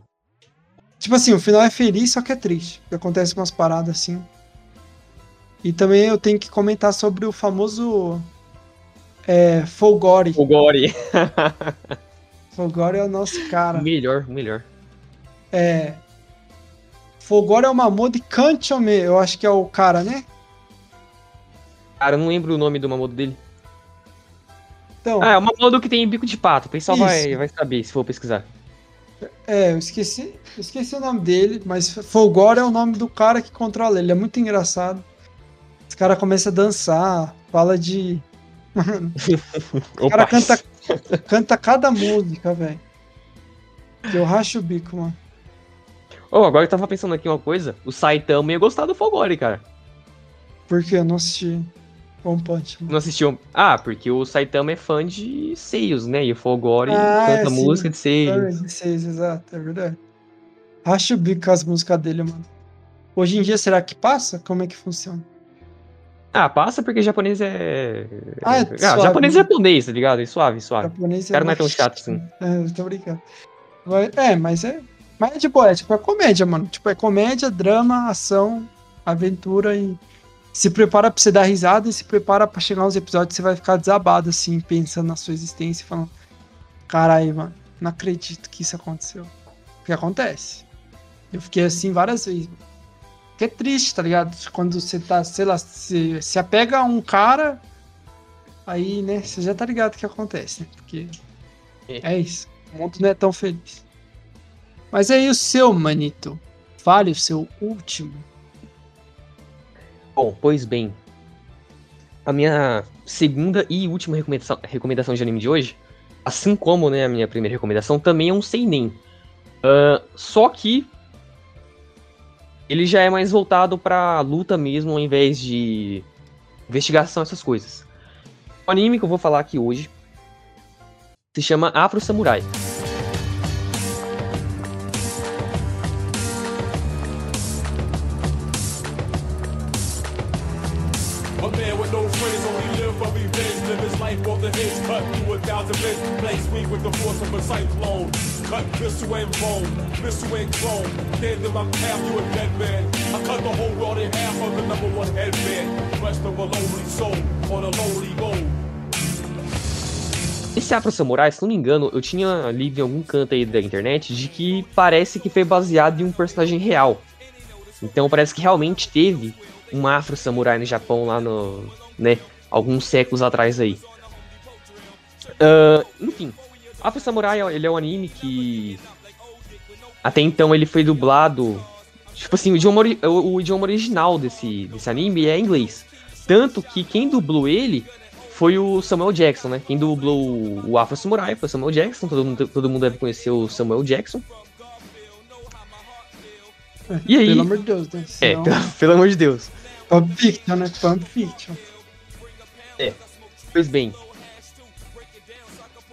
Tipo assim, o final é feliz, só que é triste. Acontece umas paradas assim. E também eu tenho que comentar sobre o famoso é, Folgore. O Gore. Folgore é o nosso cara. melhor, o melhor. É. Folgore é o Mamode Kanchome, eu acho que é o cara, né? Cara, eu não lembro o nome do Mamodo dele. Então, Ah, é o Mamodo que tem bico de pato. O pessoal vai, Isso. vai saber se for pesquisar. É, eu esqueci, eu esqueci o nome dele, mas Folgore é o nome do cara que controla ele. É muito engraçado. Cara começa a dançar, fala de. O cara canta, canta cada música, velho. Que eu racho o bico, mano. Oh, agora eu tava pensando aqui uma coisa. O Saitama ia gostar do Fogore, cara. Porque eu não assisti One Punch Man. Não assistiu? Ah, porque o Saitama é fã de seios, né? E o Fogore Ah, canta é, música de É, seios. 16, exato, é verdade. Racho o bico com as músicas dele, mano. Hoje em dia, será que passa? Como é que funciona? Ah, passa porque japonês é. Ah, é ah, japonês né? é japonês, tá ligado? É suave, suave. Japonês O cara não é tão chato assim. É, tô brincando. É, mas é. Mas é tipo, é tipo, é comédia, mano. Tipo, é comédia, drama, ação, aventura e. Se prepara pra você dar risada e se prepara pra chegar uns episódios que você vai ficar desabado, assim, pensando na sua existência e falando. Caralho, mano, não acredito que isso aconteceu. Porque acontece. Eu fiquei assim várias vezes. mano. Que é triste, tá ligado? Quando você tá, sei lá, se, se apega a um cara, aí, né, você já tá ligado o que acontece, né? Porque é isso. O mundo não é tão feliz. Mas aí o seu, manito. Fale o seu último. Bom, pois bem. A minha segunda e última recomendação, recomendação de anime de hoje, assim como né, a minha primeira recomendação, também é um seinen. Ah, só que ele já é mais voltado pra luta mesmo, ao invés de investigação, essas coisas. O anime que eu vou falar aqui hoje se chama Afro Samurai. With the force of a cyclone. Cut chrome. Stand in my path, you a dead man. I cut the whole world in half the number one headband. Rest of a lonely soul on a lonely. Esse Afro Samurai, se não me engano, eu tinha lido em algum canto aí da internet de que parece que foi baseado em um personagem real. Então parece que realmente teve um Afro Samurai no Japão lá no, né, alguns séculos atrás aí. Ah, enfim, Afro Samurai, ele é um anime que até então ele foi dublado, tipo assim, o idioma, o, o idioma original desse, desse anime é inglês. Tanto que quem dublou ele foi o Samuel Jackson, né? Quem dublou o Afro Samurai foi o Samuel Jackson, todo mundo, todo mundo deve conhecer o Samuel Jackson. E aí? Pelo amor de Deus, né? É, Senão- pelo, pelo amor de Deus. Pulp Fiction, né? Pulp Fiction. Pois bem.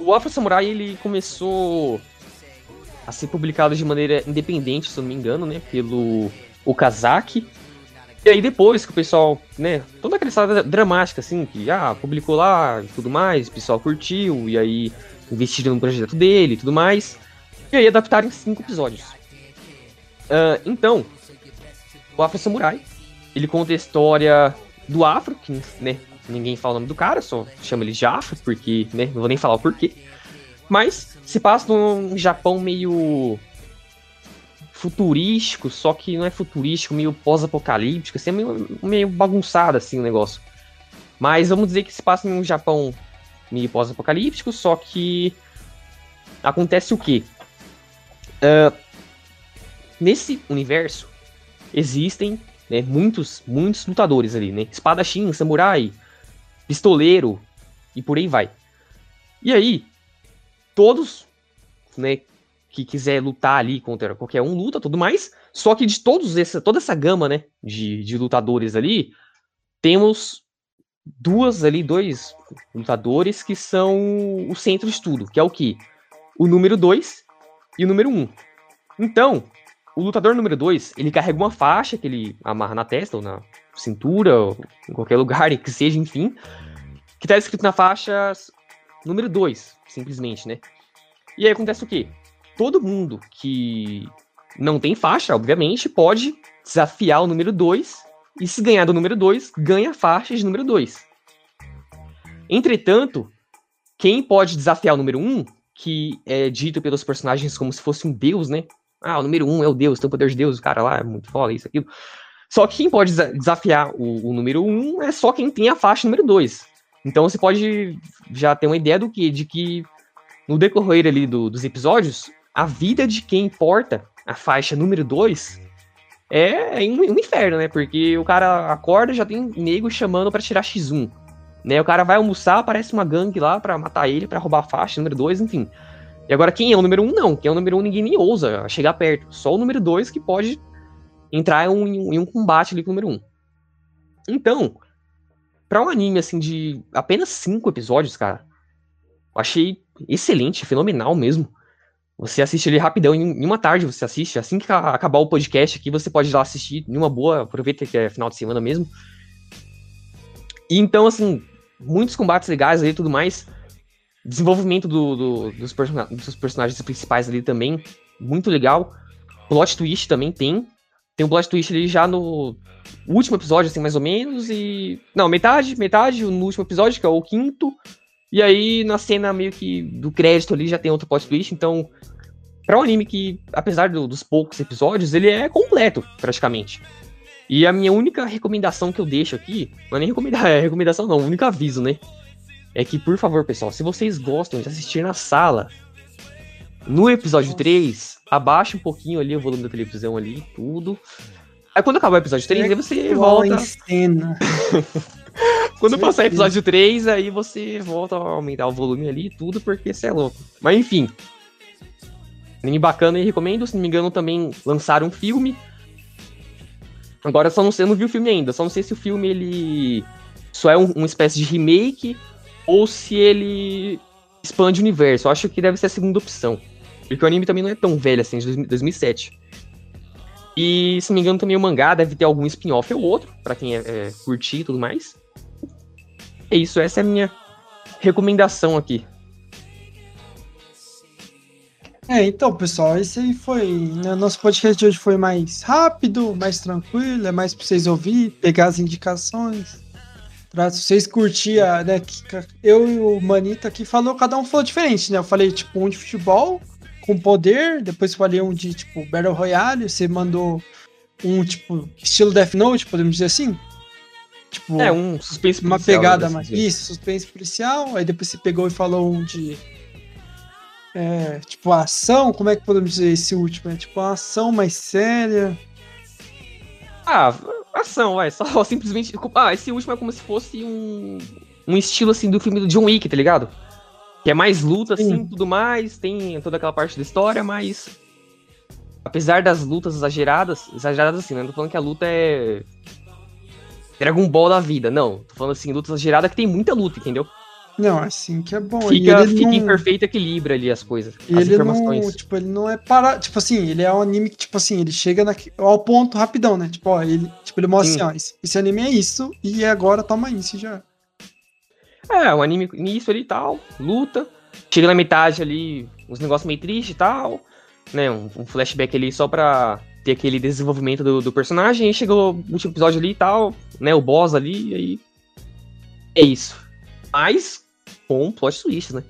O Afro Samurai ele começou a ser publicado de maneira independente, se eu não me engano, né? Pelo Okazaki. E aí depois que o pessoal, né? Toda aquela história dramática, assim, que ah, publicou lá e tudo mais, o pessoal curtiu, e aí investiram no projeto dele e tudo mais. E aí adaptaram em cinco episódios. Ah, então, o Afro Samurai, ele conta a história do Afro, que, né, ninguém fala o nome do cara, só chama ele Afro, porque, né, não vou nem falar o porquê. Mas se passa num Japão meio futurístico, só que não é futurístico, meio pós-apocalíptico, assim, é meio, meio bagunçado assim o negócio. Mas vamos dizer que se passa em um Japão meio pós-apocalíptico, só que acontece o quê? Ah, nesse universo existem né, muitos, muitos lutadores ali, né? Espadachim, samurai, pistoleiro e por aí vai. E aí, todos, né, que quiser lutar ali contra qualquer um, luta, tudo mais. Só que de todos essa, toda essa gama, né, de, de lutadores ali, temos duas ali, dois lutadores que são o centro de tudo, que é o que? O número 2 e o número 1. Um. Então, o lutador número 2, ele carrega uma faixa que ele amarra na testa ou na cintura, ou em qualquer lugar que seja, enfim, que tá escrito na faixa número 2, simplesmente, né? E aí acontece o quê? Todo mundo que não tem faixa, obviamente, pode desafiar o número 2, e se ganhar do número 2, ganha a faixa de número 2. Entretanto, quem pode desafiar o número 1, um, que é dito pelos personagens como se fosse um deus, né? Ah, o número 1 um é o deus, tem o poder de deus, o cara lá é muito foda, isso, aquilo. Só que quem pode desa- desafiar o, o número 1 um é só quem tem a faixa número 2. Então você pode já ter uma ideia do que? De que no decorrer ali do- dos episódios, a vida de quem porta a faixa número 2 é, é um, um inferno, né? Porque o cara acorda já tem nego chamando pra tirar X1. Né? O cara vai almoçar, aparece uma gangue lá pra matar ele, pra roubar a faixa número 2, enfim. E agora quem é o número 1 um, não. Quem é o número 1 um, ninguém nem ousa chegar perto. Só o número 2 que pode entrar em um, em um combate ali com o número 1. Um. Então, pra um anime assim de apenas 5 episódios, cara, eu achei excelente, fenomenal mesmo. Você assiste ele rapidão, em uma tarde você assiste. Assim que acabar o podcast aqui, você pode ir lá assistir em uma boa. Aproveita que é final de semana mesmo. E então, assim, muitos combates legais ali e tudo mais. Desenvolvimento do, do- dos, persona- dos personagens principais ali também, muito legal. Plot twist também tem. Tem um plot twist ali já no último episódio, assim, mais ou menos. E. Não, metade, metade no último episódio, que é o quinto. E aí, na cena meio que do crédito ali, já tem outro plot twist. Então, pra um anime que, apesar do- dos poucos episódios, ele é completo, praticamente. E a minha única recomendação que eu deixo aqui, não é nem recomenda- é recomendação não, único aviso, né? É que, por favor, pessoal, se vocês gostam de assistir na sala, no episódio 3, abaixa um pouquinho ali o volume da televisão ali, tudo. Aí quando acabar o episódio 3, aí você volta. cena. Quando passar o episódio 3, aí você volta a aumentar o volume ali e tudo, porque você é louco. Mas enfim. Anime bacana e recomendo. Se não me engano, também lançaram um filme. Agora só não sei, eu não vi o filme ainda. Só não sei se o filme ele só é um- uma espécie de remake ou se ele expande o universo. Eu acho que deve ser a segunda opção. Porque o anime também não é tão velho assim, de 2000 2007. E se não me engano, também o mangá deve ter algum spin-off ou outro, pra quem é, é, curtir e tudo mais. É isso, essa é a minha recomendação aqui. É, então, pessoal, esse aí foi. Né, nosso podcast de hoje foi mais rápido, mais tranquilo, é mais pra vocês ouvir, pegar as indicações. Pra vocês curtirem, né? eu e o Manita aqui falou, cada um falou diferente, né? Eu falei, tipo, um de futebol com poder, depois falei um de, tipo, Battle Royale, você mandou um, tipo, estilo Death Note, podemos dizer assim? Tipo, É, um suspense uma policial, pegada assim mais. Isso, suspense policial. Aí depois você pegou e falou um de. É, tipo, ação. Como é que podemos dizer esse último? É tipo uma ação mais séria. Ah, ação, vai. Só simplesmente. Ah, esse último é como se fosse um. Um estilo assim do filme do John Wick, tá ligado? Que é mais luta, assim, Sim. tudo mais. Tem toda aquela parte da história, mas. Apesar das lutas exageradas. Exageradas assim, né? Não tô falando que a luta é. Dragon Ball da vida. Não. Tô falando assim, luta exagerada que tem muita luta, entendeu? Não, assim que é bom. Fica, e fica não, em perfeito equilíbrio ali as coisas. e as ele não, informações. tipo, ele não é para, tipo assim, ele é um anime que tipo assim, ele chega na, ao ponto rapidão, né? Tipo, ó, ele, tipo, ele mostra Sim. assim, ó, esse, esse anime é isso e agora toma isso já. É, um anime início ali e tal, luta. Chega na metade ali, uns negócios meio tristes e tal. Né, um, um flashback ali só pra ter aquele desenvolvimento do, do personagem. Aí chegou o último episódio ali e tal, né, o boss ali, e aí... É isso. Mas com plot twist, né?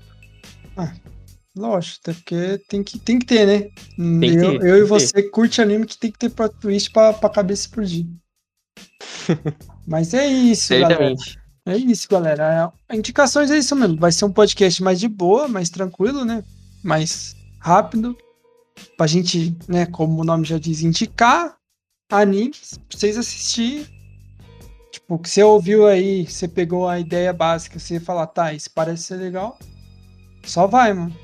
Lógico, até porque tem que, tem que ter, né? que eu, ter, eu tem e você curte anime que tem que ter plot twist pra, pra cabeça explodir. Mas é isso, galera. É isso, galera. É, Indicações é isso mesmo. Vai ser um podcast mais de boa, mais tranquilo, né? Mais rápido. Pra gente, né, como o nome já diz, indicar animes pra vocês assistirem. Tipo, que você ouviu aí, você pegou a ideia básica, você falar, tá, isso parece ser legal. Só vai, mano.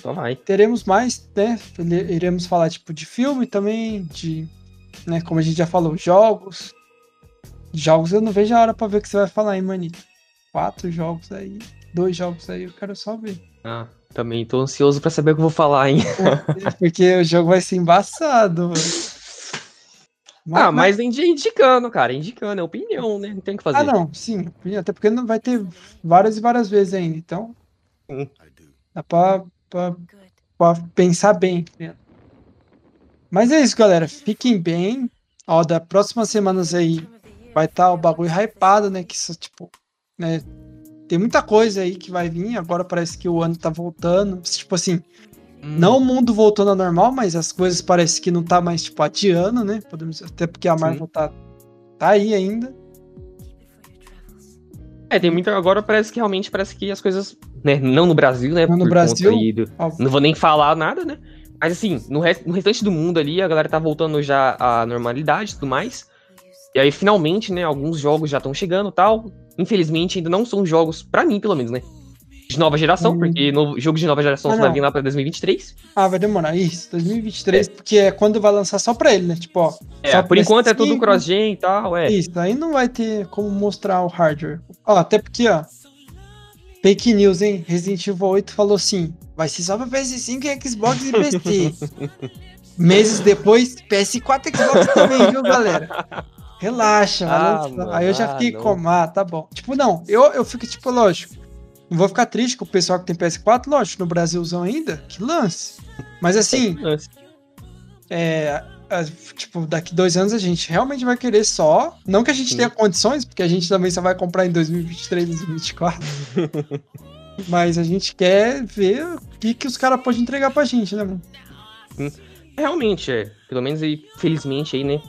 Só vai. Teremos mais, né? Iremos falar, tipo, de filme também, de, né, como a gente já falou, jogos. Jogos eu não vejo a hora pra ver o que você vai falar, hein, manito. Quatro jogos aí, dois jogos aí, eu quero só ver. Ah, também tô ansioso pra saber o que eu vou falar, hein? Porque o jogo vai ser embaçado, mano. Ah, mas indi- indicando, cara, indicando, é opinião, né? Não tem o que fazer. Ah, não, sim. Até porque não vai ter várias e várias vezes ainda, então. Sim. Dá pra, pra, pra pensar bem. né? Mas é isso, galera. Fiquem bem. Ó, da próximas semanas aí vai estar o bagulho hypado, né? Que isso, tipo, né? Tem muita coisa aí que vai vir. Agora parece que o ano tá voltando. Tipo assim, Hum, não o mundo voltando ao normal, mas as coisas parece que não tá mais, tipo, adiando, né? Podemos, até porque a Marvel tá, tá aí ainda. É, tem muita. Agora parece que realmente parece que as coisas. Né, não no Brasil, né? Não no Brasil, do-. Não vou nem falar nada, né? Mas assim, no, rest, no restante do mundo ali, a galera tá voltando já à normalidade e tudo mais. E aí, finalmente, né, alguns jogos já estão chegando e tal. Infelizmente, ainda não são jogos, pra mim, pelo menos, né? De nova geração, Hum. porque novo, jogo de nova geração Ah, vai vir lá pra 2023. Ah, vai demorar. Isso, 2023, porque é quando vai lançar só pra ele, né? Tipo, ó. É, só por enquanto é tudo PS5. cross-gen e tal, é. Isso, aí não vai ter como mostrar o hardware. Ó, até porque, ó. Fake news, hein? Resident Evil 8 falou assim: vai ser só pra PS5 e Xbox e PC. Meses depois, PS4 e Xbox também, viu, galera? Relaxa, Ah, mano, Aí eu já ah, fiquei não. como, ah, tá bom. Tipo, não, eu, eu fico, tipo, lógico. Não vou ficar triste com o pessoal que tem PS4, lógico, no Brasilzão ainda, que lance. Mas assim, é, a- tipo, daqui dois anos a gente realmente vai querer só. Não que a gente Sim. tenha condições, porque a gente também só vai comprar em 2023, 2024. Mas a gente quer ver o que, que os caras podem entregar pra gente, né, mano? Realmente, é. Pelo menos aí, felizmente aí, né?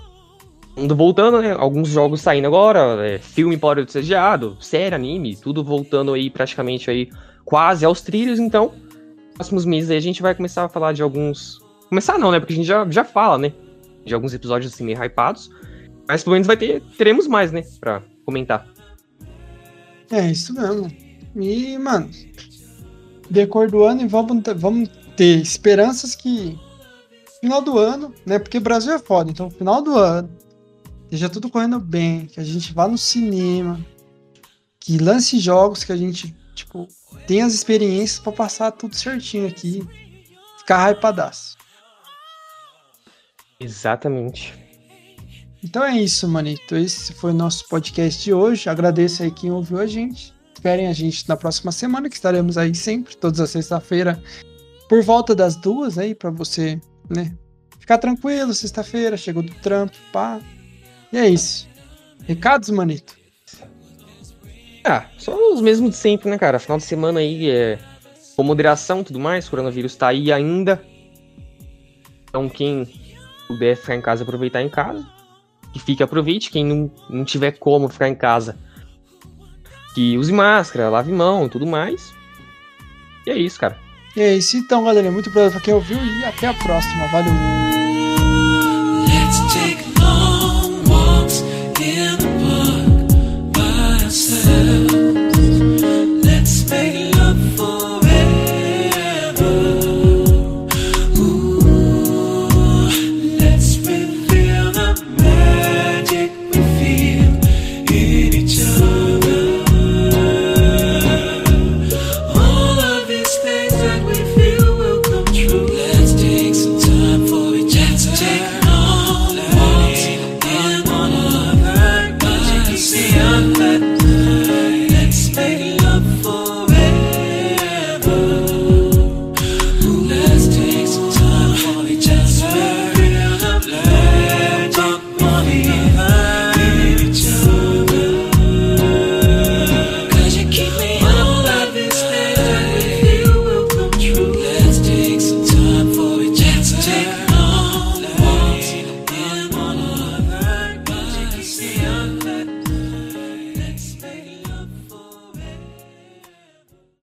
Voltando, né? Alguns jogos saindo agora, é, filme pode ser adiado, série, anime, tudo voltando aí praticamente aí quase aos trilhos, então, próximos meses aí a gente vai começar a falar de alguns. Começar não, né? Porque a gente já, já fala, né? De alguns episódios assim meio hypados. Mas pelo menos vai ter. Teremos mais, né? Pra comentar. É, isso mesmo. E, mano, decor do ano e vamos, vamos ter esperanças que final do ano, né? Porque o Brasil é foda, então final do ano esteja tudo correndo bem, que a gente vá no cinema, que lance jogos, que a gente, tipo, tenha as experiências pra passar tudo certinho aqui, ficar hypadaço. Exatamente. Então é isso, manito. Esse foi o nosso podcast de hoje. Agradeço aí quem ouviu a gente. Esperem a gente na próxima semana, que estaremos aí sempre, todas as sexta-feira, por volta das duas aí, pra você, né? Ficar tranquilo, sexta-feira, chegou do trampo, pá. E é isso. Recados, manito? Ah, só os mesmos de sempre, né, cara? Final de semana aí é com moderação e tudo mais, o coronavírus tá aí ainda. Então quem puder ficar em casa, aproveitar em casa. Que fique, aproveite. Quem não, não tiver como ficar em casa, que use máscara, lave mão e tudo mais. E é isso, cara. E é isso então, galera. Muito obrigado pra quem ouviu e até a próxima. Valeu!